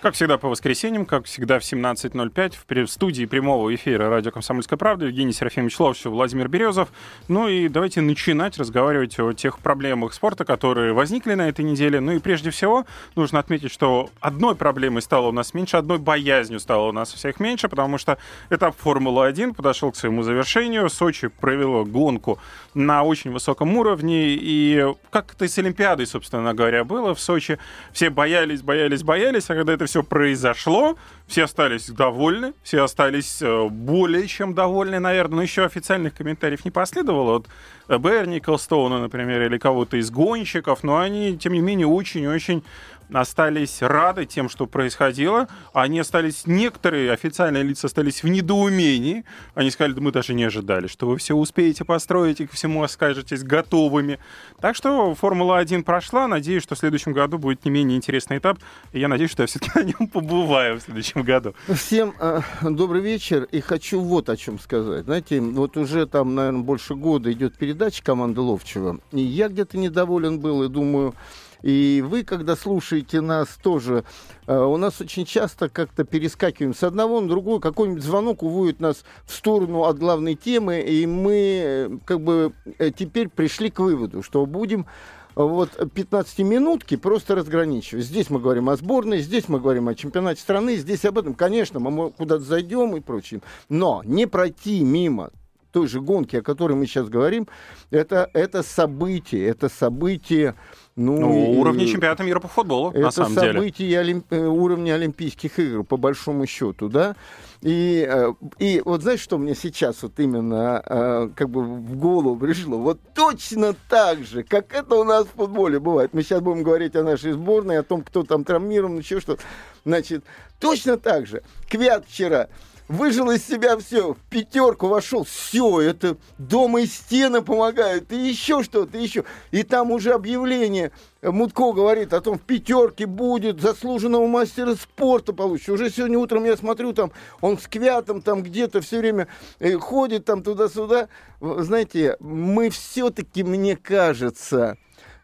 Как всегда по воскресеньям, как всегда в 17.05 в студии прямого эфира радио «Комсомольская правда» Евгений Серафимович Ловчев, Владимир Березов. Ну и давайте начинать разговаривать о тех проблемах спорта, которые возникли на этой неделе. Ну и прежде всего нужно отметить, что одной проблемой стало у нас меньше, одной боязнью стало у нас всех меньше, потому что этап Формулы-1 подошел к своему завершению. Сочи провело гонку на очень высоком уровне. И как это с Олимпиадой, собственно говоря, было в Сочи. Все боялись, боялись, боялись, а когда это все произошло, все остались довольны, все остались э, более чем довольны, наверное, но еще официальных комментариев не последовало. От Берни Николстоуна, например, или кого-то из гонщиков, но они, тем не менее, очень-очень остались рады тем, что происходило. Они остались, некоторые официальные лица остались в недоумении. Они сказали, да мы даже не ожидали, что вы все успеете построить и ко всему скажетесь готовыми. Так что Формула-1 прошла. Надеюсь, что в следующем году будет не менее интересный этап. И я надеюсь, что я все-таки на нем побываю в следующем году. Всем э, добрый вечер. И хочу вот о чем сказать. Знаете, вот уже там, наверное, больше года идет передача команды Ловчева. И я где-то недоволен был и думаю, и вы, когда слушаете нас тоже, э, у нас очень часто как-то перескакиваем с одного на другое, какой-нибудь звонок уводит нас в сторону от главной темы, и мы э, как бы э, теперь пришли к выводу, что будем вот 15-минутки просто разграничивать. Здесь мы говорим о сборной, здесь мы говорим о чемпионате страны, здесь об этом. Конечно, мы куда-то зайдем и прочее. Но не пройти мимо той же гонки, о которой мы сейчас говорим, это, это событие, это событие ну, ну уровня чемпионата мира по футболу, на самом деле. Это событие олимп... Э, уровня Олимпийских игр, по большому счету, да. И, э, и вот знаешь, что мне сейчас вот именно э, как бы в голову пришло? Вот точно так же, как это у нас в футболе бывает. Мы сейчас будем говорить о нашей сборной, о том, кто там травмирован, еще что-то. Значит, точно так же. Квят вчера выжил из себя все, в пятерку вошел, все, это дома и стены помогают, и еще что-то, еще. И там уже объявление, Мутко говорит о том, в пятерке будет заслуженного мастера спорта получить. Уже сегодня утром я смотрю, там он с квятом там где-то все время э, ходит там туда-сюда. Знаете, мы все-таки, мне кажется,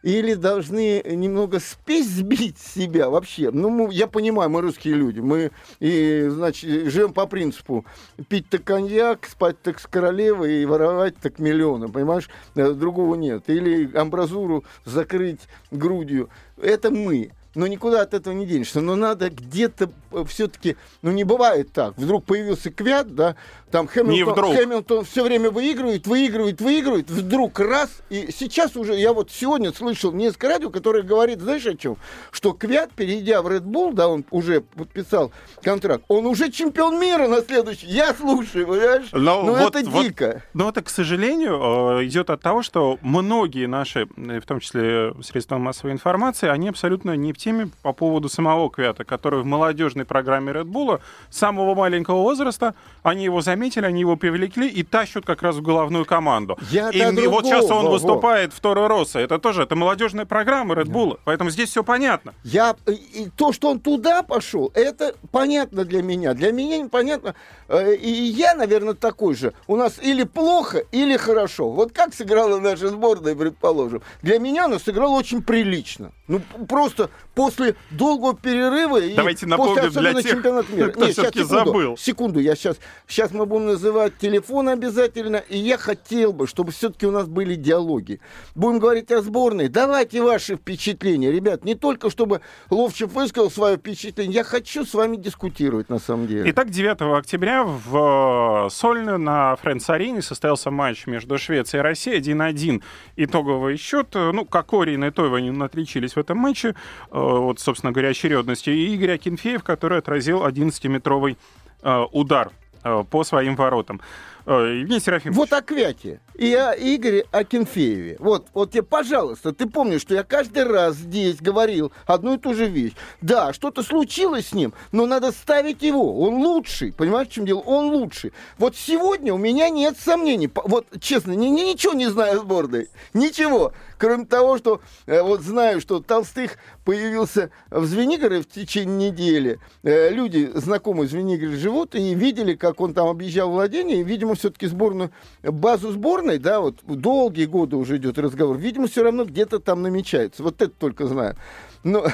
или должны немного спесь сбить себя вообще. Ну, я понимаю, мы русские люди, мы, и, значит, живем по принципу пить так коньяк, спать так с королевой и воровать так миллионы, понимаешь? Э, другого нет. Или амбразуру закрыть грудью. Это мы но никуда от этого не денешься. Но надо где-то э, все-таки, ну не бывает так. Вдруг появился Квят, да, там Хэмилтон, Хэмилтон все время выигрывает, выигрывает, выигрывает, вдруг раз, и сейчас уже, я вот сегодня слышал несколько радио, которое говорит, знаешь о чем? Что Квят, перейдя в Red Bull, да, он уже подписал контракт, он уже чемпион мира на следующий. Я слушаю, понимаешь? Но ну, вот, это вот, дико. Но это, к сожалению, э, идет от того, что многие наши, в том числе средства массовой информации, они абсолютно не в теме по поводу самого Квята, который в молодежной программе Red Bull с самого маленького возраста, они его заметили, они его привлекли и тащат как раз в головную команду. Я и, и вот сейчас он выступает в Торо Росса. Это тоже, это молодежная программа Red Bull, да. поэтому здесь все понятно. Я, и то, что он туда пошел, это понятно для меня. Для меня непонятно. Э, и я, наверное, такой же. У нас или плохо, или хорошо. Вот как сыграла наша сборная, предположим. Для меня она сыграла очень прилично. Ну, просто после долгого перерыва Давайте и после для тех, чемпионата мира. кто все-таки забыл. Секунду, я сейчас, сейчас мы будем называть телефон обязательно, и я хотел бы, чтобы все-таки у нас были диалоги. Будем говорить о сборной. Давайте ваши впечатления, ребят, не только чтобы Ловчев высказал свое впечатление, я хочу с вами дискутировать на самом деле. Итак, 9 октября в э, Сольно на Фрэнс-арене состоялся матч между Швецией и Россией 1-1. Итоговый счет, ну, как Орин и Тойва не отличились в этом матче, э, вот, собственно говоря, очередностью, и Игорь Акинфеев, который отразил 11-метровый э, удар э, по своим воротам. Евгений Серафимович. Вот о Квяте и о Игоре Акинфееве. Вот, вот тебе, пожалуйста, ты помнишь, что я каждый раз здесь говорил одну и ту же вещь. Да, что-то случилось с ним, но надо ставить его. Он лучший. Понимаешь, в чем дело? Он лучший. Вот сегодня у меня нет сомнений. Вот, честно, ни, ни, ничего не знаю о сборной. Ничего. Кроме того, что э, вот знаю, что Толстых появился в Звенигоре в течение недели. Э, люди, знакомые в Звенигоре, живут и видели, как он там объезжал владение. И, видимо, все-таки сборную, базу сборной, да, вот долгие годы уже идет разговор, видимо, все равно где-то там намечается. Вот это только знаю. Но,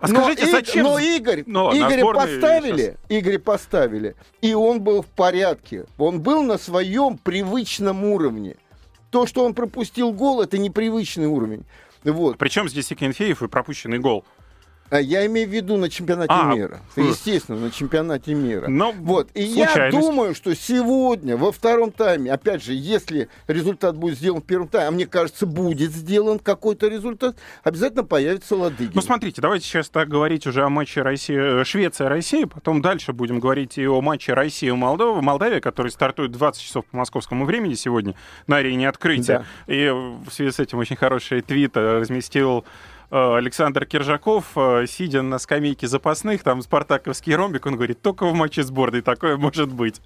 а скажите, но, зачем? Но Игорь, но, Игоря поставили, сейчас... Игоря поставили, и он был в порядке. Он был на своем привычном уровне. То, что он пропустил гол, это непривычный уровень. Вот. Причем здесь и Кенфеев и пропущенный гол. А я имею в виду на чемпионате а, мира. Естественно, на чемпионате мира. Но вот. И я думаю, что сегодня, во втором тайме, опять же, если результат будет сделан в первом тайме, а мне кажется, будет сделан какой-то результат, обязательно появится Ладыгин. Ну, смотрите, давайте сейчас так говорить уже о матче России, э, Швеция-Россия, потом дальше будем говорить и о матче Россия-Молдова, Молдавия, который стартует 20 часов по московскому времени сегодня на арене открытия. Да. И в связи с этим очень хороший твит разместил Э, Александр Киржаков, э, сидя на скамейке запасных, там спартаковский ромбик, он говорит, только в матче сборной такое может быть.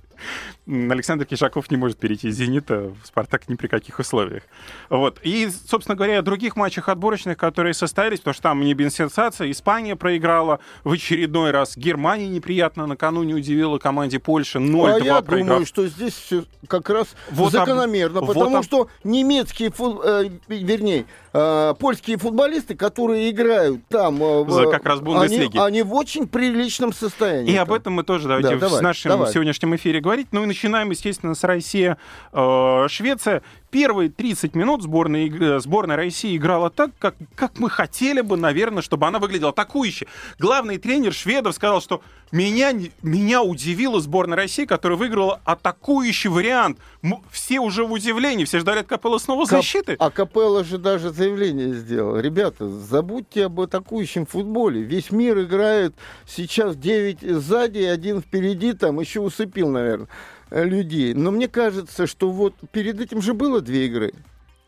Александр Киржаков не может перейти из «Зенита» в «Спартак» ни при каких условиях. Вот. И, собственно говоря, о других матчах отборочных, которые состоялись, потому что там не без сенсации. Испания проиграла в очередной раз. Германия неприятно накануне удивила команде Польши 0-2 А я проиграв. думаю, что здесь все как раз вот закономерно, об... потому вот что немецкие, фут... э, вернее, э, польские футболисты, которые играют там... Э, За как раз Бундеслиги. Они, они в очень приличном состоянии. И там. об этом мы тоже давайте да, в давай, нашем давай. сегодняшнем эфире говорить. Ну и начинаем, естественно, с Россия-Швеция. Э, Первые 30 минут сборная, э, сборная России играла так, как, как мы хотели бы, наверное, чтобы она выглядела атакующе. Главный тренер шведов сказал, что меня, меня удивила сборная России, которая выиграла атакующий вариант. Все уже в удивлении, все ждали от Капелла снова Кап... защиты. А Капелла же даже заявление сделал. Ребята, забудьте об атакующем футболе. Весь мир играет сейчас 9 сзади, один впереди, там еще усыпил, наверное. Э, людей. Но мне кажется, что вот перед этим же было две игры.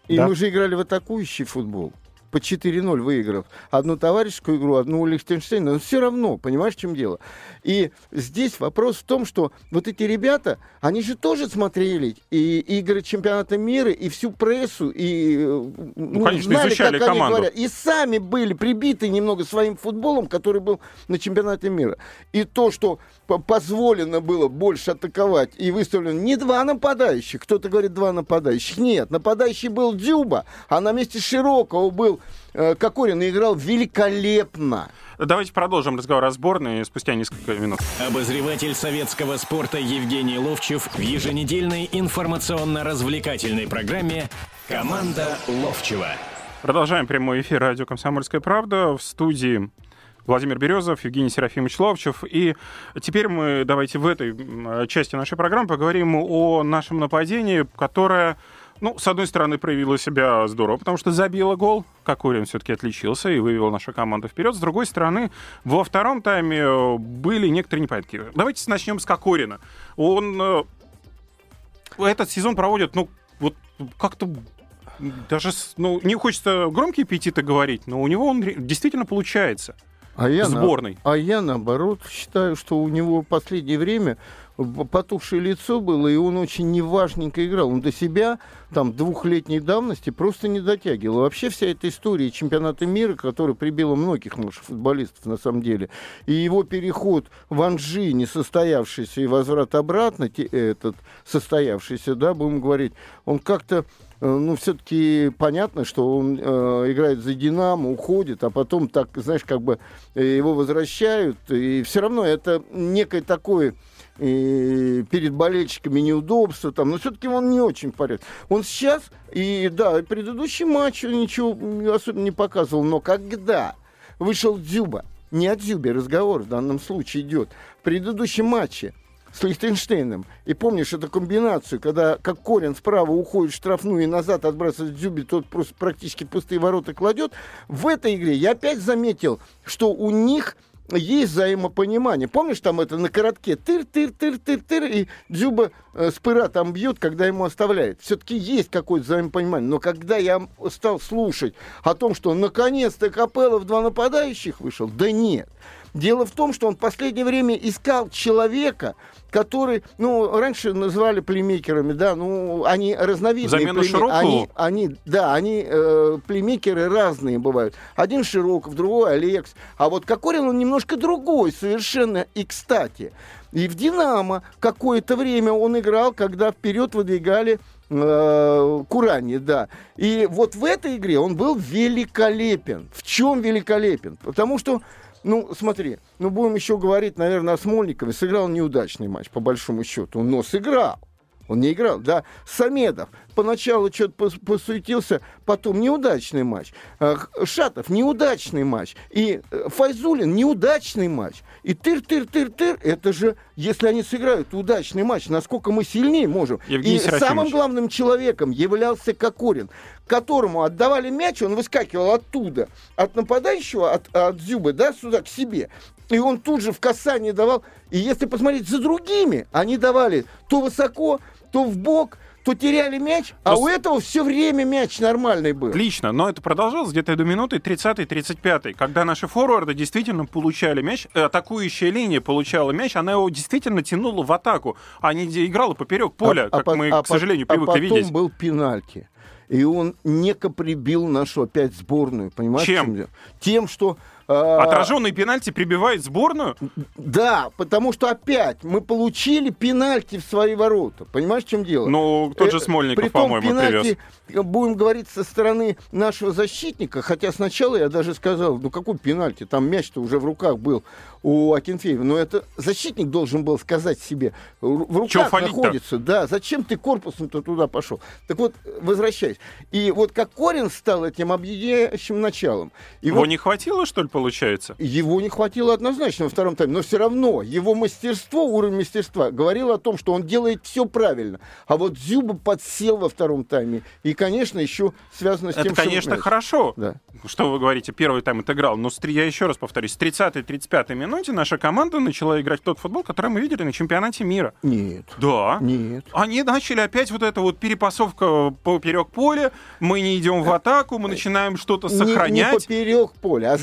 И да. мы же играли в атакующий футбол по 4-0 выиграв одну товарищескую игру, одну у Лихтенштейна, но все равно, понимаешь, в чем дело? И здесь вопрос в том, что вот эти ребята, они же тоже смотрели и игры чемпионата мира, и всю прессу, и ну, ну, конечно, знали, как команду. они говорят, и сами были прибиты немного своим футболом, который был на чемпионате мира. И то, что позволено было больше атаковать, и выставлено не два нападающих, кто-то говорит два нападающих, нет, нападающий был Дюба, а на месте Широкого был Э, Кокорин играл великолепно. Давайте продолжим разговор о сборной спустя несколько минут. Обозреватель советского спорта Евгений Ловчев в еженедельной информационно-развлекательной программе «Команда Ловчева». Продолжаем прямой эфир радио «Комсомольская правда» в студии Владимир Березов, Евгений Серафимович Ловчев. И теперь мы давайте в этой части нашей программы поговорим о нашем нападении, которое ну, с одной стороны, проявила себя здорово, потому что забила гол. Кокорин все-таки отличился и вывел нашу команду вперед. С другой стороны, во втором тайме э, были некоторые непорядки. Давайте начнем с Кокорина. Он э, этот сезон проводит, ну, вот как-то даже, ну, не хочется громкие аппетиты говорить, но у него он действительно получается. А я, сборной. На, а я, наоборот, считаю, что у него в последнее время потухшее лицо было, и он очень неважненько играл. Он до себя, там, двухлетней давности просто не дотягивал. Вообще вся эта история чемпионата мира, которая прибила многих наших футболистов, на самом деле, и его переход в Анжи, несостоявшийся, и возврат обратно, этот состоявшийся, да, будем говорить, он как-то ну, все-таки понятно, что он э, играет за Динамо, уходит, а потом так, знаешь, как бы э, его возвращают, и все равно это некое такое и перед болельщиками неудобства, там, но все-таки он не очень порядке. Он сейчас, и да, предыдущий матч ничего особенно не показывал, но когда вышел Дзюба, не о Дзюбе разговор в данном случае идет, в предыдущем матче с Лихтенштейном. И помнишь эту комбинацию, когда как Корин справа уходит в штрафную и назад отбрасывает Дзюби, тот просто практически пустые ворота кладет. В этой игре я опять заметил, что у них есть взаимопонимание. Помнишь, там это на коротке тыр-тыр-тыр-тыр-тыр, и Дзюба э, с пыра там бьет, когда ему оставляет. Все-таки есть какое-то взаимопонимание. Но когда я стал слушать о том, что наконец-то Капелло в два нападающих вышел, да нет. Дело в том, что он в последнее время искал человека, который, ну, раньше называли плеймейкерами, да, ну, они разновидные. Замену плейме... они, они, да, они э, плеймейкеры разные бывают. Один Широков, другой Алекс. А вот Кокорин, он немножко другой совершенно. И, кстати, и в «Динамо» какое-то время он играл, когда вперед выдвигали э, Курани, да. И вот в этой игре он был великолепен. В чем великолепен? Потому что ну, смотри, ну будем еще говорить, наверное, о Смольникове. Сыграл неудачный матч, по большому счету. Но сыграл. Он не играл, да. Самедов поначалу что-то посуетился, потом неудачный матч. Шатов неудачный матч. И э, Файзулин неудачный матч. И тыр-тыр-тыр-тыр, это же, если они сыграют удачный матч, насколько мы сильнее можем. Евгений и Серафимович. самым главным человеком являлся Кокорин, которому отдавали мяч, он выскакивал оттуда, от нападающего, от, от Зюбы, да, сюда, к себе. И он тут же в касание давал. И если посмотреть за другими, они давали то высоко, то в бок, то теряли мяч, а Но у этого все время мяч нормальный был. Отлично, но это продолжалось где-то до минуты 30-35, когда наши форварды действительно получали мяч, э, атакующая линия получала мяч, она его действительно тянула в атаку, а не играла поперек поля, А- а как по- мы, а к сожалению, а привыкли потом видеть. был пенальти. И он неко прибил нашу опять сборную. Понимаешь, в Чем? Тем, что... а, Отраженный пенальти прибивает сборную? Да, потому что опять мы получили пенальти в свои ворота. Понимаешь, в чем дело? Ну, тот же Э, Смольников, по-моему, пенальти, привез. будем говорить, со стороны нашего защитника, хотя сначала я даже сказал, ну какой пенальти, там мяч-то уже в руках был у Акинфеева, но это защитник должен был сказать себе, в руках находится, да, зачем ты корпусом-то туда пошел? Так вот, возвращаясь. И вот как Корин стал этим объединяющим началом. Его вот не хватило, что ли, получается? его не хватило однозначно во втором тайме, но все равно его мастерство, уровень мастерства говорил о том, что он делает все правильно. А вот Зюба подсел во втором тайме. И, конечно, еще связано с Это, тем, что... конечно, знаешь, хорошо. Да. Что вы говорите, первый тайм отыграл. Но с я еще раз повторюсь, с 30-35 минуте наша команда начала играть в тот футбол, который мы видели на чемпионате мира. Нет. Да. Нет. Они начали опять вот это вот перепасовка поперек поля, мы не идем в атаку, мы начинаем что-то Не- Не, сохранять. поперек поля, а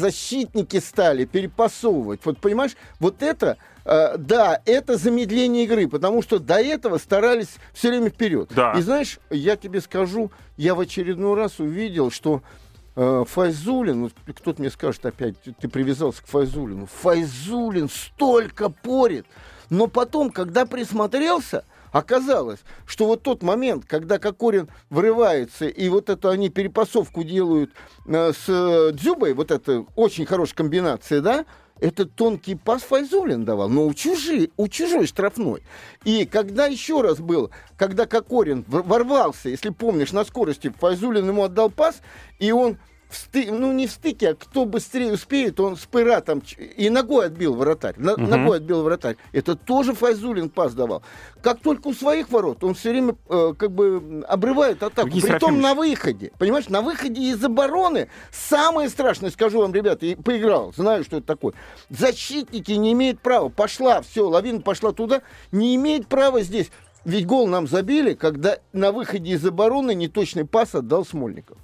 защитники стали перепасовывать. Вот понимаешь, вот это, э, да, это замедление игры, потому что до этого старались все время вперед. Да. И знаешь, я тебе скажу, я в очередной раз увидел, что э, Файзулин, кто-то мне скажет опять, ты привязался к Файзулину. Файзулин столько порит, но потом, когда присмотрелся, Оказалось, что вот тот момент, когда Кокорин врывается, и вот это они перепасовку делают э, с э, Дзюбой, вот это очень хорошая комбинация, да, это тонкий пас Файзулин давал, но у, чужи, у чужой штрафной. И когда еще раз был, когда Кокорин ворвался, если помнишь, на скорости, Файзулин ему отдал пас, и он в сты- ну не в стыке, а кто быстрее успеет, он с пыра там и ногой отбил вратарь. На- Мгм. Ногой отбил вратарь. Это тоже Файзулин пас давал. Как только у своих ворот, он все время э, как бы обрывает атаку. Евгений Притом на выходе. Понимаешь, на выходе из обороны самое страшное, скажу вам, ребята, и поиграл, знаю, что это такое. Защитники не имеют права. Пошла, все, лавина пошла туда. Не имеет права здесь. Ведь гол нам забили, когда на выходе из обороны неточный пас отдал Смольников.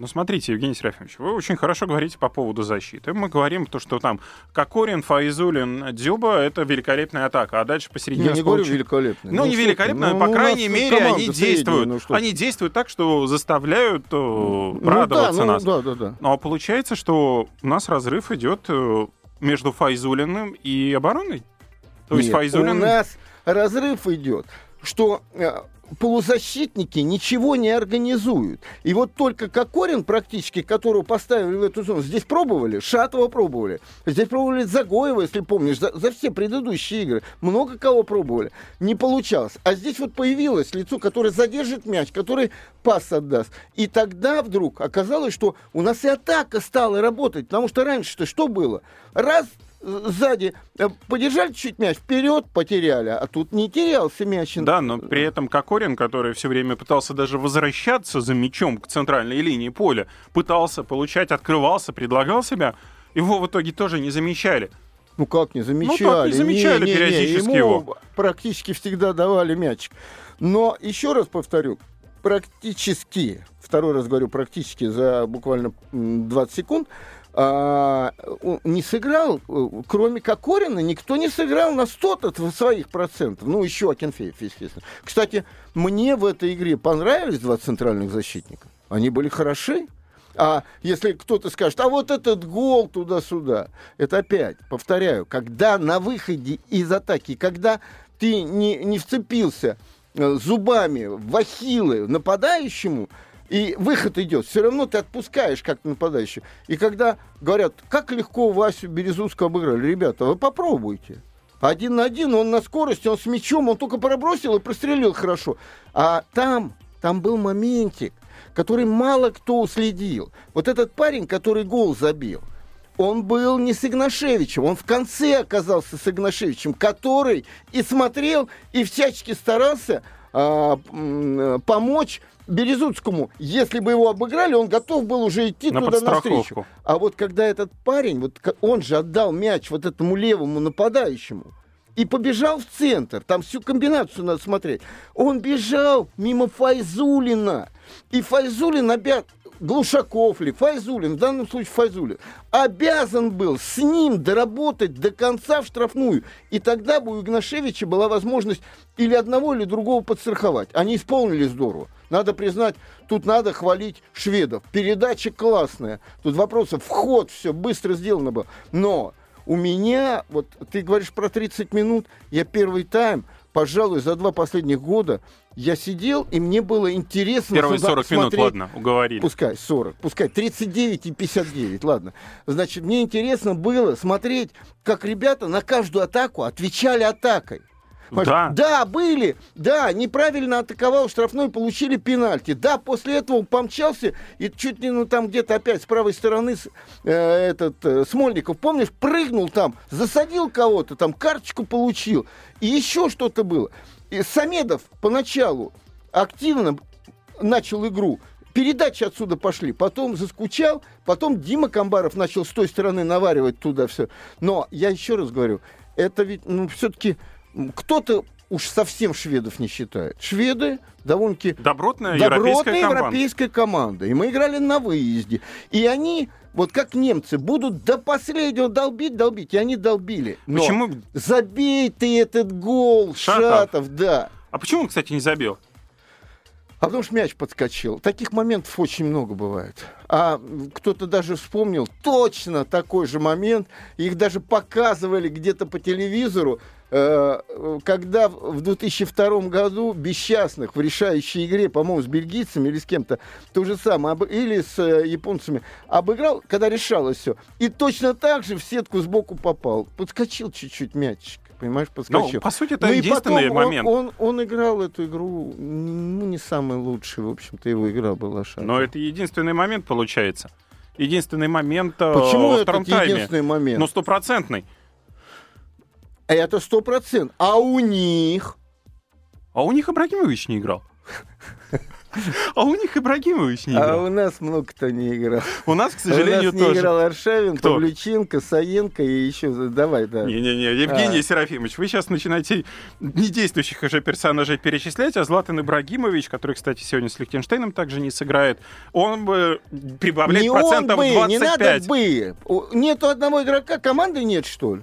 Ну, смотрите, Евгений Серафимович, вы очень хорошо говорите по поводу защиты. Мы говорим то, что там Кокорин, Фаизулин, Дзюба — это великолепная атака, а дальше посередине... Я не нас говорю получи- великолепно. Ну, не но, ну, по крайней мере, они действуют. ну, что они действуют так, что заставляют э, Ну радоваться да, ну, нас. Да, да, да. Ну, а получается, что у нас разрыв идет э, между Файзулиным и обороной. То есть Нет, Файзулин... У нас разрыв идет, что э, полузащитники ничего не организуют. И вот только Кокорин практически, которого поставили в эту зону, здесь пробовали, Шатова пробовали, здесь пробовали Загоева, если помнишь, за, за все предыдущие игры. Много кого пробовали. Не получалось. А здесь вот появилось лицо, которое задержит мяч, который пас отдаст. И тогда вдруг оказалось, что у нас и атака стала работать. Потому что раньше-то что было? Раз сзади э, подержали чуть мяч, вперед потеряли, а тут не терялся мяч. Да, но при этом Кокорин, который все время пытался даже возвращаться за мячом к центральной линии поля, пытался получать, открывался, предлагал себя, его в итоге тоже не замечали. Ну как не замечали? Ну, так не замечали периодически ему его. практически всегда давали мячик. Но еще раз повторю, практически, второй раз говорю практически за буквально м, 20 секунд, а, не сыграл, э, кроме Кокорина, никто не сыграл на 100 своих процентов. Ну, еще Акинфеев, естественно. Кстати, мне в этой игре понравились два центральных защитника. Они были хороши. А если кто-то скажет, а вот этот гол туда-сюда, это опять, повторяю, когда на выходе из атаки, когда ты не, не вцепился э, зубами в ахиллы нападающему, и выход идет, все равно ты отпускаешь как нападающий. И когда говорят, как легко Васю Березутского обыграли, ребята, вы попробуйте. Один на один, он на скорости, он с мячом, он только пробросил и прострелил хорошо. А там, там был моментик, который мало кто уследил. Вот этот парень, который гол забил, он был не с Игнашевичем, он в конце оказался с Игнашевичем, который и смотрел, и всячески старался а, помочь Березутскому, если бы его обыграли, он готов был уже идти на туда навстречу. А вот когда этот парень, вот он же отдал мяч вот этому левому нападающему, и побежал в центр. Там всю комбинацию надо смотреть. Он бежал мимо Файзулина. И Файзулин обязан... Глушаков ли, Файзулин, в данном случае Файзулин, обязан был с ним доработать до конца в штрафную. И тогда бы у Игнашевича была возможность или одного, или другого подстраховать. Они исполнили здорово. Надо признать, тут надо хвалить шведов. Передача классная. Тут вопросов, вход, все быстро сделано было. Но у меня, вот ты говоришь про 30 минут, я первый тайм, пожалуй, за два последних года я сидел, и мне было интересно... Первые 40 смотреть, минут, ладно, уговорили. Пускай 40, пускай 39 и 59, ладно. Значит, мне интересно было смотреть, как ребята на каждую атаку отвечали атакой. Да. да, были. Да, неправильно атаковал штрафной, получили пенальти. Да, после этого помчался и чуть не ну, там где-то опять с правой стороны э, этот э, Смольников, помнишь, прыгнул там, засадил кого-то, там карточку получил. И еще что-то было. Самедов поначалу активно начал игру. Передачи отсюда пошли, потом заскучал, потом Дима Камбаров начал с той стороны наваривать туда все. Но я еще раз говорю, это ведь, ну, все-таки кто-то уж совсем шведов не считает. Шведы довольно-таки добротная, добротная европейская, европейская команда. И мы играли на выезде. И они, вот как немцы, будут до последнего долбить, долбить. И они долбили. Но почему? Забей ты этот гол, Шатов, Шатов да. А почему он, кстати, не забил? А потому что мяч подскочил. Таких моментов очень много бывает. А кто-то даже вспомнил точно такой же момент. Их даже показывали где-то по телевизору. Э, когда в 2002 году Бесчастных в решающей игре, по-моему, с бельгийцами или с кем-то, то же самое, или с э, японцами, обыграл, когда решалось все. И точно так же в сетку сбоку попал. Подскочил чуть-чуть мячик понимаешь, подскочил. Ну, по сути, это ну, единственный потом момент. Он, он, он играл эту игру, ну, не самый лучший, в общем-то, его игра была шаг. Но это единственный момент, получается. Единственный момент э, Почему в втором это единственный момент? Ну, стопроцентный. Это сто процентов. А у них? А у них Ибрагимович не играл. А у них Ибрагимович не играл. А у нас много кто не играл. У нас, к сожалению, тоже. У нас не играл Аршавин, Кто? Павлюченко, Саенко и еще... Давай, да. Не-не-не, Евгений а. Серафимович, вы сейчас начинаете недействующих уже персонажей перечислять, а Златан Ибрагимович, который, кстати, сегодня с Лихтенштейном также не сыграет, он бы прибавляет не процентов он бы, 25. Не надо бы. Нету одного игрока, команды нет, что ли?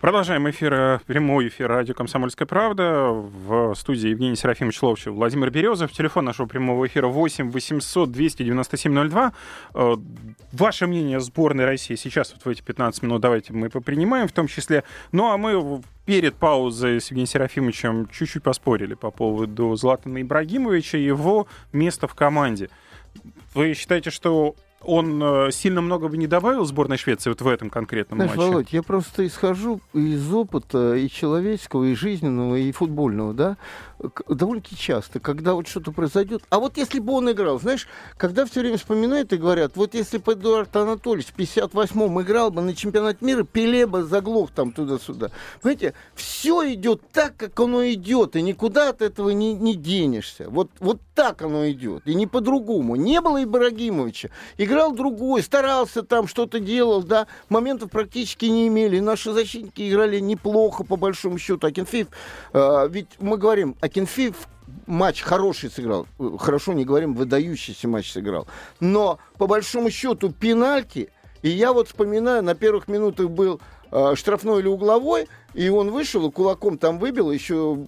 Продолжаем эфир, э, прямой эфир радио «Комсомольская правда». В студии Евгений Серафимович Ловчев, Владимир Березов. Телефон нашего прямого эфира 8 800 297 02. Ваше мнение о сборной России сейчас, вот в эти 15 минут, давайте мы попринимаем в том числе. Ну, а мы перед паузой с Евгением Серафимовичем чуть-чуть поспорили по поводу Златана Ибрагимовича и его места в команде. Вы считаете, что он э, сильно много бы не добавил сборной Швеции вот в этом конкретном Знаешь, матче? Володь, я просто исхожу из опыта и человеческого, и жизненного, и футбольного, да. Довольно-таки часто, когда вот что-то произойдет. А вот если бы он играл, знаешь, когда все время вспоминают и говорят, вот если бы Эдуард Анатольевич в 58-м играл бы на чемпионат мира, Пеле бы заглох там туда-сюда. Понимаете, все идет так, как оно идет, и никуда от этого не, не денешься. Вот, вот так оно идет, и не по-другому. Не было Ибрагимовича, играл другой, старался там, что-то делал, да, моментов практически не имели. Наши защитники играли неплохо, по большому счету. Акинфеев, э, ведь мы говорим, Акинфеев матч хороший сыграл, хорошо не говорим, выдающийся матч сыграл. Но по большому счету пенальти, и я вот вспоминаю, на первых минутах был э, штрафной или угловой, и он вышел и кулаком там выбил, еще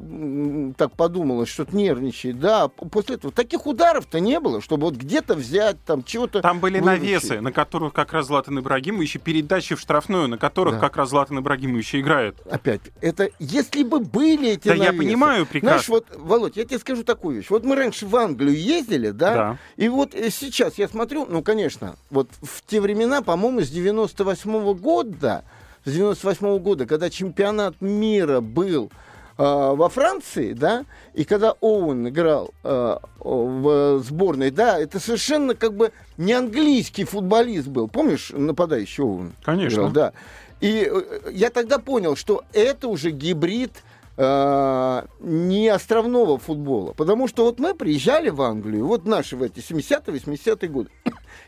так подумалось, что-то нервничает. Да, после этого таких ударов-то не было, чтобы вот где-то взять, там чего-то... Там были выручить. навесы, на которых как раз Златан Ибрагимович, и передачи в штрафную, на которых да. как раз Златан Ибрагимович играет. Опять, это если бы были эти Да навесы, я понимаю прекрасно. Знаешь, вот, Володь, я тебе скажу такую вещь. Вот мы раньше в Англию ездили, да? Да. И вот э, сейчас я смотрю, ну, конечно, вот в те времена, по-моему, с 98 -го года с 98 -го года, когда чемпионат мира был э, во Франции, да, и когда Оуэн играл э, в сборной, да, это совершенно как бы не английский футболист был. Помнишь нападающий Оуэн? Конечно. Играл, да. И э, я тогда понял, что это уже гибрид э, не островного футбола. Потому что вот мы приезжали в Англию, вот наши в эти 70-е, 80-е годы,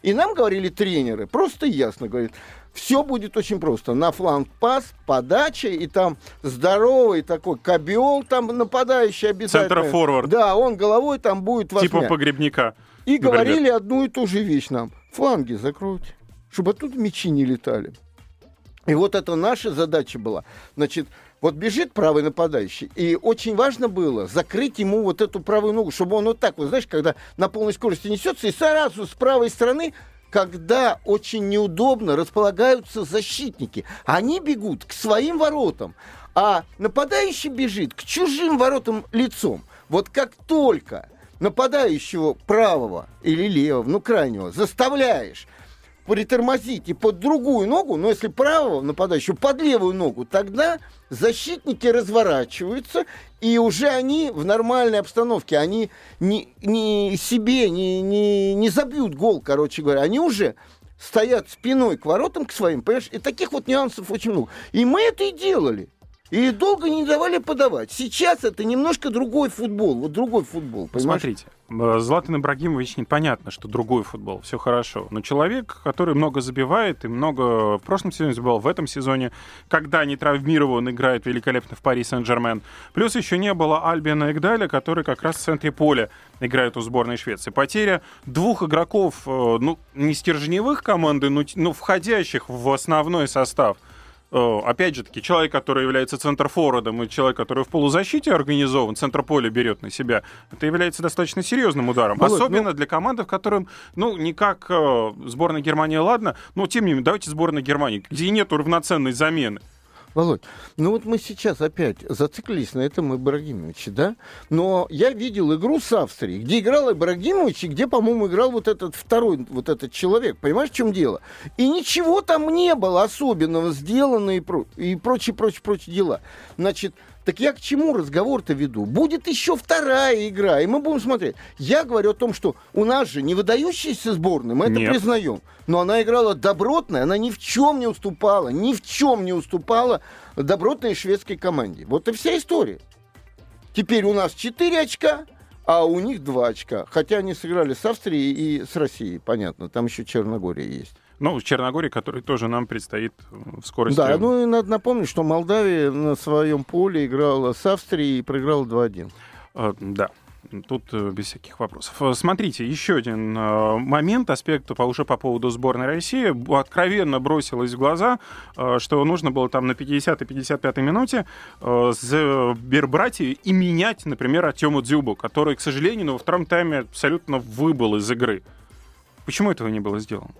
и нам говорили тренеры, просто ясно говорят, все будет очень просто. На фланг пас, подача, и там здоровый такой кабиол, там нападающий обязательно. Центр форвард. Да, он головой там будет возьмя. Типа погребника. И например. говорили одну и ту же вещь нам. Фланги закройте, чтобы оттуда мячи не летали. И вот это наша задача была. Значит, вот бежит правый нападающий, и очень важно было закрыть ему вот эту правую ногу, чтобы он вот так, вот знаешь, когда на полной скорости несется, и сразу с правой стороны когда очень неудобно располагаются защитники. Они бегут к своим воротам, а нападающий бежит к чужим воротам лицом. Вот как только нападающего правого или левого, ну крайнего, заставляешь притормозить и под другую ногу, но если правого нападающего под левую ногу, тогда защитники разворачиваются, и уже они в нормальной обстановке, они не, не себе не, не, не забьют гол, короче говоря, они уже стоят спиной к воротам, к своим, понимаешь, и таких вот нюансов очень много. И мы это и делали. И долго не давали подавать. Сейчас это немножко другой футбол. Вот другой футбол, понимаешь? Смотрите, э, Златан Ибрагимович непонятно, что другой футбол, все хорошо. Но человек, который много забивает и много в прошлом сезоне забивал, в этом сезоне, когда не травмирован, играет великолепно в Пари Сен-Жермен. Плюс еще не было Альбина Игдаля, который как раз в центре поля играет у сборной Швеции. Потеря двух игроков, э, ну, не стержневых команды, но, но входящих в основной состав – опять же таки, человек, который является центрфорвардом, и человек, который в полузащите организован, центр поля берет на себя, это является достаточно серьезным ударом. Володь, Особенно ну... для команды, в котором, ну, не как э, сборная Германии, ладно, но тем не менее, давайте сборная Германии, где нет равноценной замены. Володь, ну вот мы сейчас опять зациклились на этом Ибрагимовиче, да? Но я видел игру с Австрией, где играл Ибрагимович, и где, по-моему, играл вот этот второй, вот этот человек. Понимаешь, в чем дело? И ничего там не было особенного сделано и, про, и прочие, прочие, прочие дела. Значит, так я к чему разговор-то веду? Будет еще вторая игра, и мы будем смотреть. Я говорю о том, что у нас же не выдающаяся сборная, мы это Нет. признаем. Но она играла добротная, она ни в чем не уступала, ни в чем не уступала добротной шведской команде. Вот и вся история. Теперь у нас 4 очка, а у них 2 очка. Хотя они сыграли с Австрией и с Россией, понятно. Там еще Черногория есть. Ну, в Черногории, который тоже нам предстоит в скорости. Да, ну и надо напомнить, что Молдавия на своем поле играла с Австрией и проиграла 2-1. А, да, Тут э, без всяких вопросов. Э, смотрите, еще один э, момент, аспект уже по поводу сборной России. Откровенно бросилось в глаза, что нужно было там на 50-й, 55-й минуте бербрать и менять, например, Артему Дзюбу, который, к сожалению, во втором тайме абсолютно выбыл из игры. Почему этого не было сделано?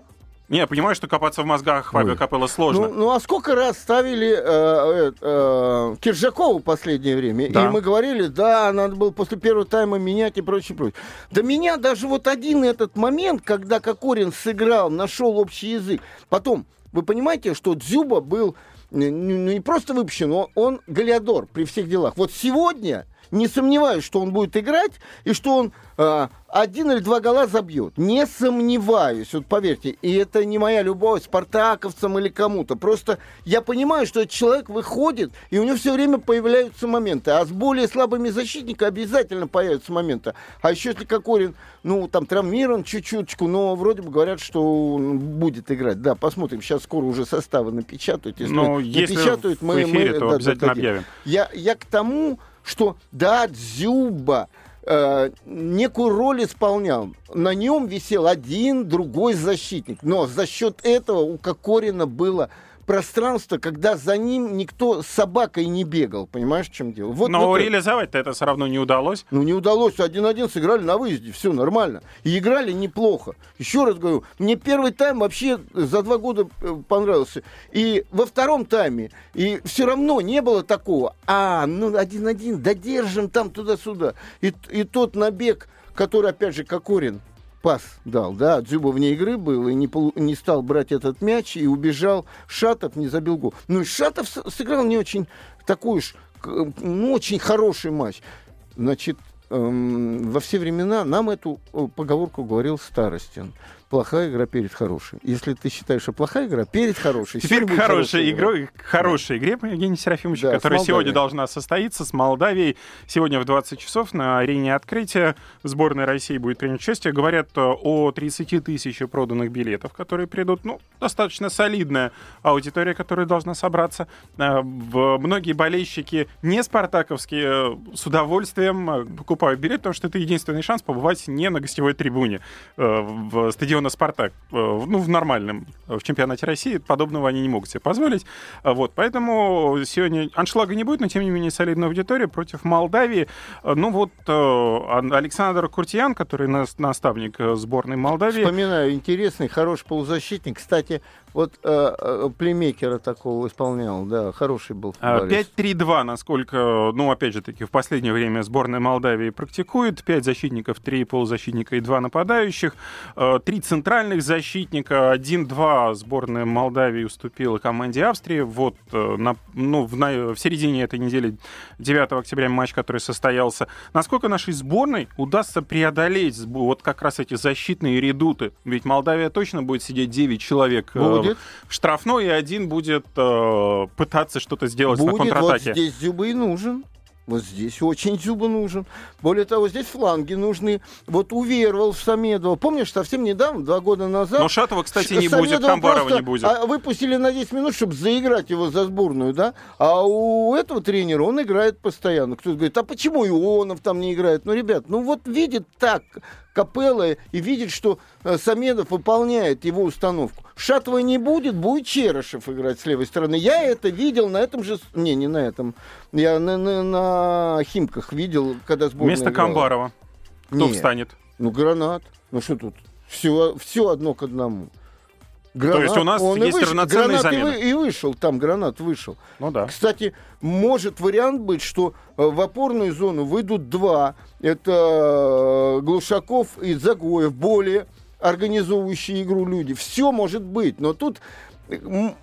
Не, я понимаю, что копаться в мозгах Фабио Капелло сложно. Ну, ну, а сколько раз ставили э, э, э, Киржакову в последнее время? Да. И мы говорили, да, надо было после первого тайма менять и прочее, прочее. Да меня даже вот один этот момент, когда Кокорин сыграл, нашел общий язык. Потом, вы понимаете, что Дзюба был не просто выпущен, но он Галиадор при всех делах. Вот сегодня не сомневаюсь, что он будет играть и что он э, один или два гола забьет. Не сомневаюсь, вот поверьте. И это не моя любовь спартаковцам или кому-то. Просто я понимаю, что этот человек выходит, и у него все время появляются моменты. А с более слабыми защитниками обязательно появятся моменты. А еще если Кокорин, ну, там травмирован чуть-чуточку, но вроде бы говорят, что он будет играть. Да, посмотрим. Сейчас скоро уже составы напечатают. Если но если напечатают, в мы, эфире, мы, то да, обязательно дадим. объявим. Я, я к тому, что да, Дзюба э, некую роль исполнял. На нем висел один, другой защитник. Но за счет этого у Кокорина было пространство, когда за ним никто с собакой не бегал. Понимаешь, в чем дело? Вот, Но вот реализовать-то это все равно не удалось. Ну, не удалось. Один-один сыграли на выезде. Все нормально. И играли неплохо. Еще раз говорю, мне первый тайм вообще за два года э, понравился. И во втором тайме. И все равно не было такого. А, ну, один-один, додержим там туда-сюда. И, и тот набег, который, опять же, Кокорин пас дал, да, Дзюба вне игры был и не, не стал брать этот мяч и убежал. Шатов не забил гол. Ну и Шатов сыграл не очень такой уж, ну, очень хороший матч. Значит, эм, во все времена нам эту э, поговорку говорил Старостин плохая игра перед хорошей. Если ты считаешь, что плохая игра перед хорошей, теперь к хорошей игре, к хорошей игре по Евгению Серафимовичу, да, которая сегодня должна состоиться с Молдавией. Сегодня в 20 часов на арене открытия сборная России будет принять участие. Говорят э, о 30 тысяч проданных билетов, которые придут. Ну, достаточно солидная аудитория, которая должна собраться. Э, многие болельщики не спартаковские э, с удовольствием покупают билет, потому что это единственный шанс побывать не на гостевой трибуне в стадионе стадиона «Спартак», э, ну, в нормальном, в чемпионате России, подобного они не могут себе позволить. А вот, поэтому сегодня аншлага не будет, но, тем не менее, солидная аудитория против Молдавии. Э, ну, вот э, Александр Куртиян, который наставник сборной Молдавии. Вспоминаю, интересный, хороший полузащитник. Кстати, вот э, э, плеймейкера такого исполнял, да, хороший был. 5-3-2, а, насколько, ну, опять же таки, в последнее время сборная Молдавии практикует. 5 защитников, 3 полузащитника и 2 нападающих. Э, три центральных защитника, 1-2 сборная Молдавии уступила команде Австрии. Вот, э, на, ну, в, на, в середине этой недели, 9 октября, матч, который состоялся. Насколько нашей сборной удастся преодолеть вот как раз эти защитные редуты? Ведь Молдавия точно будет сидеть 9 человек будет будет. в штрафной, и один будет э, пытаться что-то сделать будет, на контратаке. Вот здесь Зюба и нужен. Вот здесь очень Зюба нужен. Более того, здесь фланги нужны. Вот уверовал в Самедова. Помнишь, совсем недавно, два года назад... Но Шатова, кстати, не Самедова будет, Камбарова не будет. А, выпустили на 10 минут, чтобы заиграть его за сборную, да? А у этого тренера он играет постоянно. Кто-то говорит, а почему Ионов там не играет? Ну, ребят, ну вот видит так Капелла и видит, что э, Самедов выполняет его установку. Шатова не будет, будет Черышев играть с левой стороны. Я это видел на этом же... Не, не на этом. Я на, на, на Химках видел, когда сборная Вместо играла. Камбарова кто Нет. встанет? Ну, Гранат. Ну, что тут? Все, все одно к одному. Гранат, То есть у нас он есть вышел, равноценные замены. И, вы, и вышел, там гранат вышел. Ну да. Кстати, может вариант быть, что э, в опорную зону выйдут два. Это э, Глушаков и Загоев, более организовывающие игру люди. Все может быть, но тут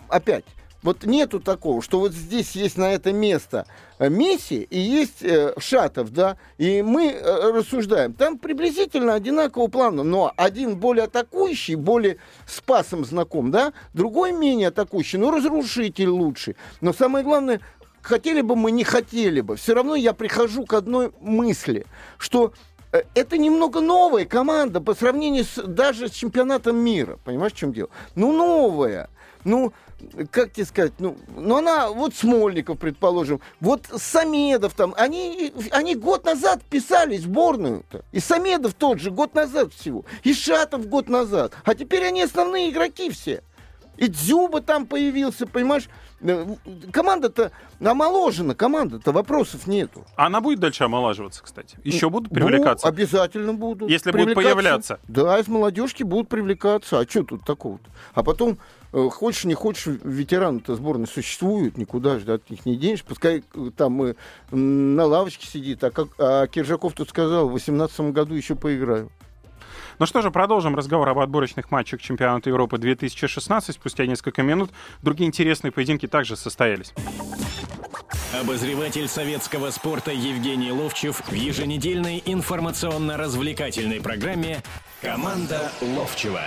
опять вот нету такого, что вот здесь есть на это место э, Месси и есть э, Шатов, да, и мы э, рассуждаем. Там приблизительно одинакового плана, но один более атакующий, более с пасом знаком, да, другой менее атакующий, но разрушитель лучший. Но самое главное, хотели бы мы, не хотели бы, все равно я прихожу к одной мысли, что э, это немного новая команда по сравнению с, даже с чемпионатом мира. Понимаешь, в чем дело? Ну, новая. Ну, как тебе сказать, ну, ну она, вот Смольников, предположим, вот Самедов там, они, они год назад писали сборную-то. И Самедов тот же, год назад всего. И Шатов год назад. А теперь они основные игроки все. И Дзюба там появился, понимаешь? Э, команда-то омоложена, команда-то вопросов нету. А она будет дальше омолаживаться, кстати? Еще будут привлекаться? Ну, обязательно будут. Если будут появляться? Да, из молодежки будут привлекаться. А что тут такого-то? А потом хочешь, не хочешь, ветераны-то сборной существуют, никуда же от них не денешь. Пускай э, там мы на лавочке сидит, а, как, а Киржаков тут сказал, в 2018 году еще поиграю. Ну что же, продолжим разговор об отборочных матчах чемпионата Европы 2016. Спустя несколько минут другие интересные поединки также состоялись. Обозреватель советского спорта Евгений Ловчев в еженедельной информационно-развлекательной программе «Команда Ловчева».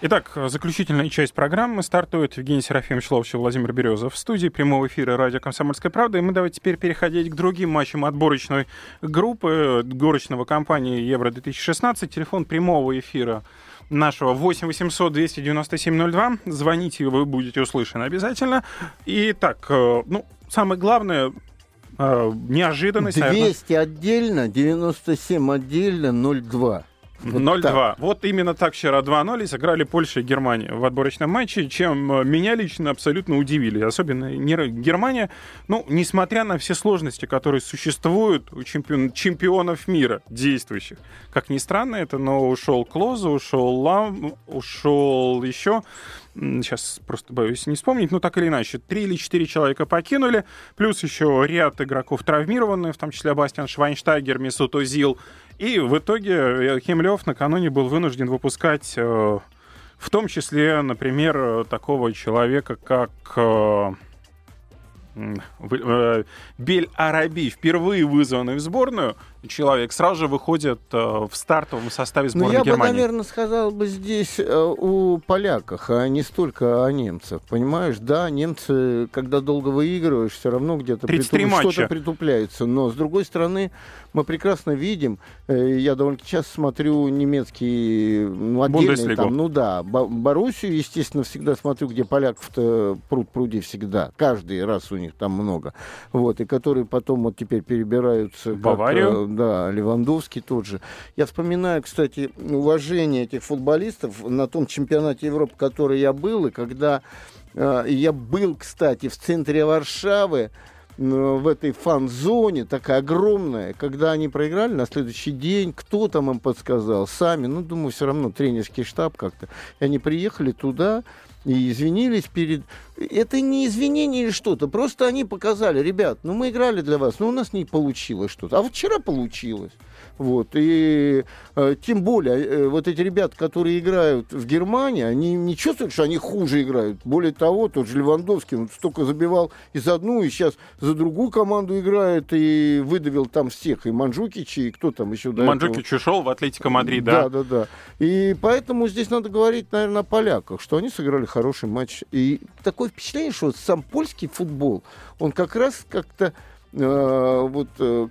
Итак, заключительная часть программы стартует Евгений Серафимович Ловчев, Владимир Березов в студии прямого эфира радио «Комсомольская правда». И мы давайте теперь переходить к другим матчам отборочной группы, горочного кампании Евро-2016. Телефон прямого эфира нашего 8 800 297 02. Звоните, вы будете услышаны обязательно. И так, э, ну, самое главное, э, неожиданность. 200 наверное. отдельно, 97 отдельно, 0,2. Вот 0-2. Вот именно так вчера 2-0 и сыграли Польша и Германия в отборочном матче, чем э, меня лично абсолютно удивили. Особенно Германия, ну, несмотря на все сложности, которые существуют у чемпион, чемпионов мира действующих. Как ни странно это, но ушел Клоза, ушел Лам, ушел еще сейчас просто боюсь не вспомнить, но так или иначе, три или четыре человека покинули, плюс еще ряд игроков травмированные, в том числе Бастиан Швайнштайгер, Месут Озил, и в итоге Хемлев накануне был вынужден выпускать, э, в том числе, например, такого человека, как э, э, Бель Араби, впервые вызванный в сборную, человек сразу же выходит э, в стартовом составе ну, сборной ну, я Германии. Я бы, наверное, сказал бы здесь э, о поляках, а не столько о немцах. Понимаешь, да, немцы, когда долго выигрываешь, все равно где-то притуп... что-то притупляется. Но, с другой стороны, мы прекрасно видим, э, я довольно часто смотрю немецкий, ну, отдельный там, ну да, Боруссию, естественно, всегда смотрю, где поляков-то пруд пруди всегда. Каждый раз у них там много. Вот, и которые потом вот теперь перебираются... Баварию? Да, Левандовский тот же. Я вспоминаю, кстати, уважение этих футболистов на том чемпионате Европы, который я был, и когда э, я был, кстати, в центре Варшавы, э, в этой фан-зоне, такая огромная, когда они проиграли на следующий день, кто там им подсказал, сами, ну, думаю, все равно тренерский штаб как-то. И они приехали туда, и извинились перед... Это не извинение или что-то, просто они показали, ребят, ну мы играли для вас, но у нас не получилось что-то. А вот вчера получилось. Вот. И э, тем более, э, вот эти ребята, которые играют в Германии, они не чувствуют, что они хуже играют. Более того, тот же Левандовский, он столько забивал и за одну, и сейчас за другую команду играет, и выдавил там всех, и Манджукичи, и кто там еще Манджукич этого. ушел в Атлетико Мадрид, да? Да, да, да. И поэтому здесь надо говорить, наверное, о поляках, что они сыграли хороший матч. И такое впечатление, что сам польский футбол, он как раз как-то вот, э,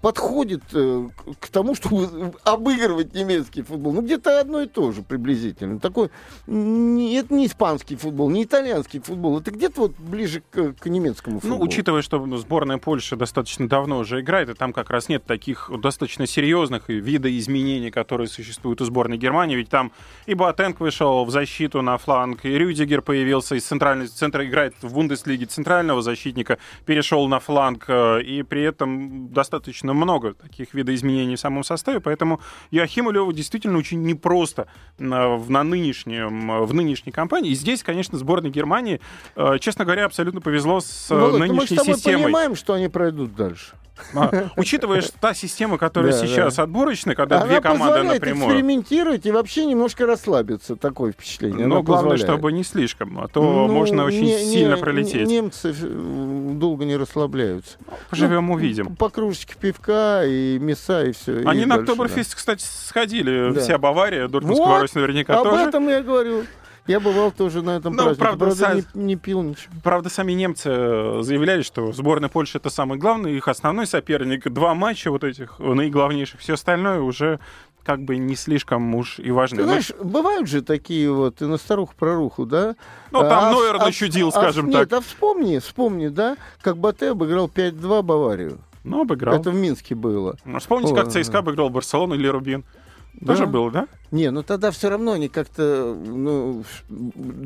подходит э, к тому, чтобы обыгрывать немецкий футбол. Ну, где-то одно и то же приблизительно. Такой, не, это не испанский футбол, не итальянский футбол. Это где-то вот ближе к, к немецкому ну, футболу. Ну, учитывая, что сборная Польши достаточно давно уже играет, и там как раз нет таких достаточно серьезных видоизменений, которые существуют у сборной Германии. Ведь там и Батенк вышел в защиту на фланг, и Рюдигер появился из центрального центра, играет в Бундеслиге центрального защитника, перешел перешел на фланг, э, и при этом достаточно много таких видоизменений в самом составе, поэтому Яхиму Леву действительно очень непросто на, на нынешнем, в нынешней кампании. И здесь, конечно, сборной Германии, э, честно говоря, абсолютно повезло с Володь, нынешней мы с тобой системой. понимаем, что они пройдут дальше. А, учитывая, что та система, которая сейчас отборочная, когда две команды напрямую... экспериментировать и вообще немножко расслабиться, такое впечатление. Но главное, чтобы не слишком, а то ну, можно очень сильно пролететь. Немцы долго не расслабляются. Поживем, ну, увидим. По кружечке пивка и мяса, и все. Они на Октоберфест, кстати, сходили. Вся Бавария, Дортмундская наверняка тоже. Об этом я говорю. Я бывал тоже на этом ну, празднике. Правда, правда са... не, не пил ничего. Правда, сами немцы э, заявляли, что сборная Польши это самый главный, их основной соперник. Два матча вот этих наиглавнейших. Все остальное уже как бы не слишком уж и важно. Ты знаешь, Но... бывают же такие вот и на старуху проруху, да? Ну, там а, Нойер а, начудил, а, скажем а, так. Нет, а вспомни, вспомни, да, как Батэ обыграл 5-2 Баварию. Ну, обыграл. Это в Минске было. Ну, вспомните, О, как ЦСКА обыграл Барселону или Рубин. Тоже да? было, да? Не, ну тогда все равно они как-то, ну,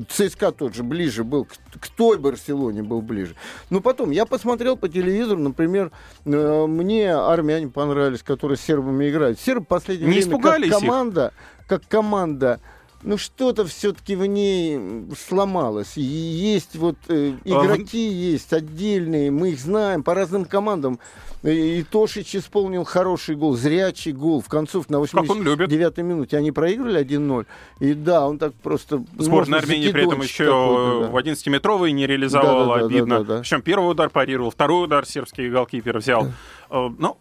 ЦСКА тот же ближе был, к, к той Барселоне был ближе. Но потом, я посмотрел по телевизору, например, э, мне армяне понравились, которые с сербами играют. Сербы последнее Не время как команда, их? как команда ну что-то все-таки в ней сломалось. И есть вот э, игроки, а есть отдельные, мы их знаем по разным командам. И Тошич исполнил хороший гол, зрячий гол в концовке на 89-й минуте. Они проиграли 1-0. И да, он так просто... Сборная Армении при этом еще да. в 11-метровый не реализовала, да, да, обидно. Да, да, да, да. Причем первый удар парировал, второй удар сербский голкипер взял. Э, ну,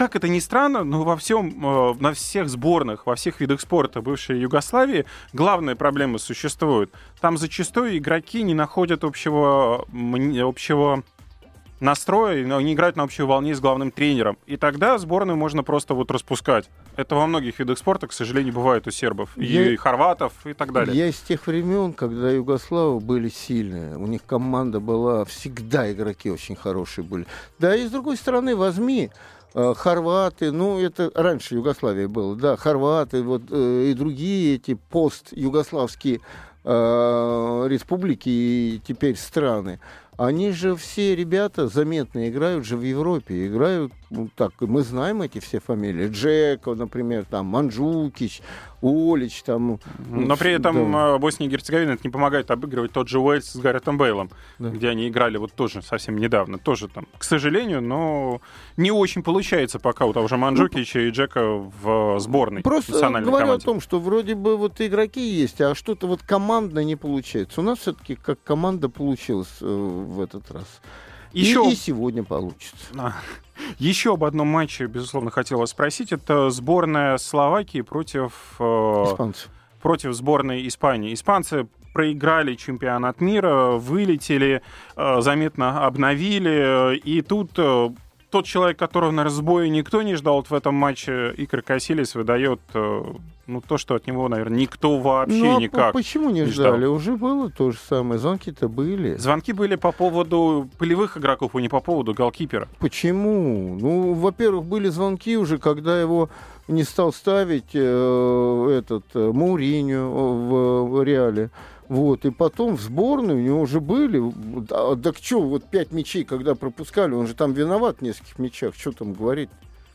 как это ни странно, но во всем, э, на всех сборных, во всех видах спорта бывшей Югославии главная проблема существует. Там зачастую игроки не находят общего, общего настроя, но они играют на общей волне с главным тренером. И тогда сборную можно просто вот распускать. Это во многих видах спорта, к сожалению, бывает у сербов, я, и хорватов, и так далее. Я из тех времен, когда югославы были сильные. У них команда была, всегда игроки очень хорошие были. Да, и с другой стороны, возьми хорваты, ну, это раньше Югославия было, да, хорваты, вот, э, и другие эти пост-югославские э, республики и теперь страны. Они же все ребята заметные играют же в Европе, играют, ну, так, мы знаем эти все фамилии. Джеко, например, там, Манджукич, Олич, там... Но при этом да. Э, Босния и Герцеговина это не помогает обыгрывать тот же Уэльс с Гарретом Бейлом, да. где они играли вот тоже совсем недавно. Тоже там, к сожалению, но не очень получается пока у того же Манджукича ну, и Джека в сборной Просто говорю команде. о том, что вроде бы вот игроки есть, а что-то вот командно не получается. У нас все-таки как команда получилось э, в этот раз. Еще... И, и сегодня получится. А. Еще об одном матче, безусловно, хотела спросить. Это сборная Словакии против... Э, Испанцев. Против сборной Испании. Испанцы проиграли чемпионат мира, вылетели, э, заметно обновили. И тут э, тот человек, которого на разбое никто не ждал вот в этом матче, Икар Касилис выдает ну, то, что от него, наверное, никто вообще ну, а никак почему не, не ждали? Ждал. Уже было то же самое. Звонки-то были. Звонки были по поводу полевых игроков, а не по поводу голкипера. Почему? Ну, во-первых, были звонки уже, когда его не стал ставить э, этот э, Мауриню в, в Реале. Вот, и потом в сборной у него уже были. А, так что, вот пять мячей, когда пропускали, он же там виноват в нескольких мячах, что там говорить?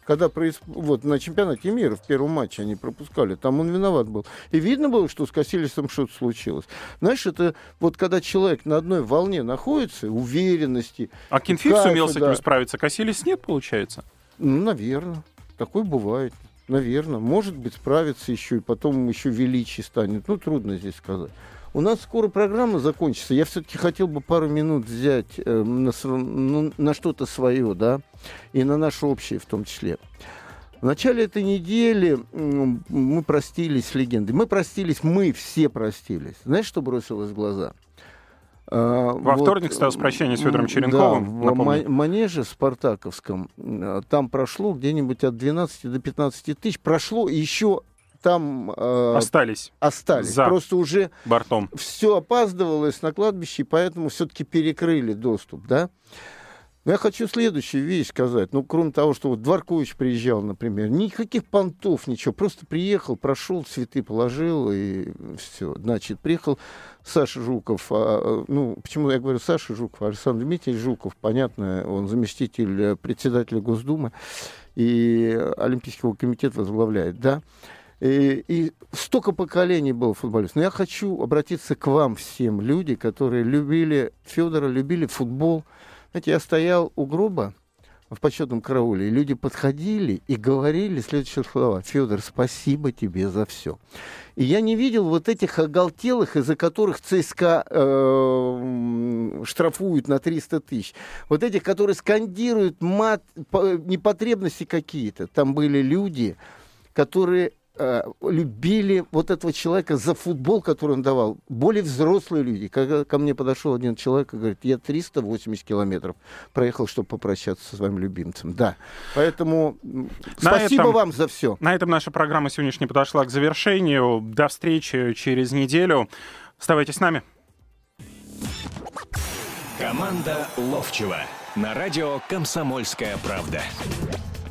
Когда проис... вот на чемпионате мира в первом матче они пропускали, там он виноват был. И видно было, что с Кассилисом что-то случилось. Знаешь, это вот когда человек на одной волне находится, уверенности. А Кенфик сумел с этим справиться, Кассилис нет, получается? Ну, наверное. Такое бывает. Наверное. Может быть, справится еще, и потом еще величие станет. Ну, трудно здесь сказать. У нас скоро программа закончится. Я все-таки хотел бы пару минут взять э, на, ну, на что-то свое, да, и на наше общее в том числе. В начале этой недели мы простились с легендой. Мы простились, мы все простились. Знаешь, что бросилось в глаза? А, Во вот, вторник с прощения с Федором Черенковым. Да, в манеже спартаковском там прошло где-нибудь от 12 до 15 тысяч. Прошло еще там э, остались. Остались. За Просто уже бортом. все опаздывалось на кладбище, и поэтому все-таки перекрыли доступ, да. Но я хочу следующую вещь сказать. Ну, кроме того, что вот Дворкович приезжал, например, никаких понтов, ничего. Просто приехал, прошел, цветы положил, и все. Значит, приехал Саша Жуков. А, ну, почему я говорю Саша Жуков? Александр Дмитриевич Жуков, понятно, он заместитель председателя Госдумы и Олимпийского комитета возглавляет, да. И, и столько поколений было футболистов. Но я хочу обратиться к вам всем, люди, которые любили Федора, любили футбол. Знаете, я стоял у гроба в почетном карауле, и люди подходили и говорили следующие слова. Федор, спасибо тебе за все. И я не видел вот этих оголтелых, из-за которых ЦСКА э, штрафуют на 300 тысяч. Вот этих, которые скандируют мат, непотребности какие-то. Там были люди, которые Э, любили вот этого человека за футбол, который он давал. Более взрослые люди. Когда ко мне подошел один человек и говорит, я 380 километров проехал, чтобы попрощаться со своим любимцем. Да. Поэтому на спасибо этом, вам за все. На этом наша программа сегодняшняя подошла к завершению. До встречи через неделю. Оставайтесь с нами. Команда Ловчева на радио «Комсомольская правда».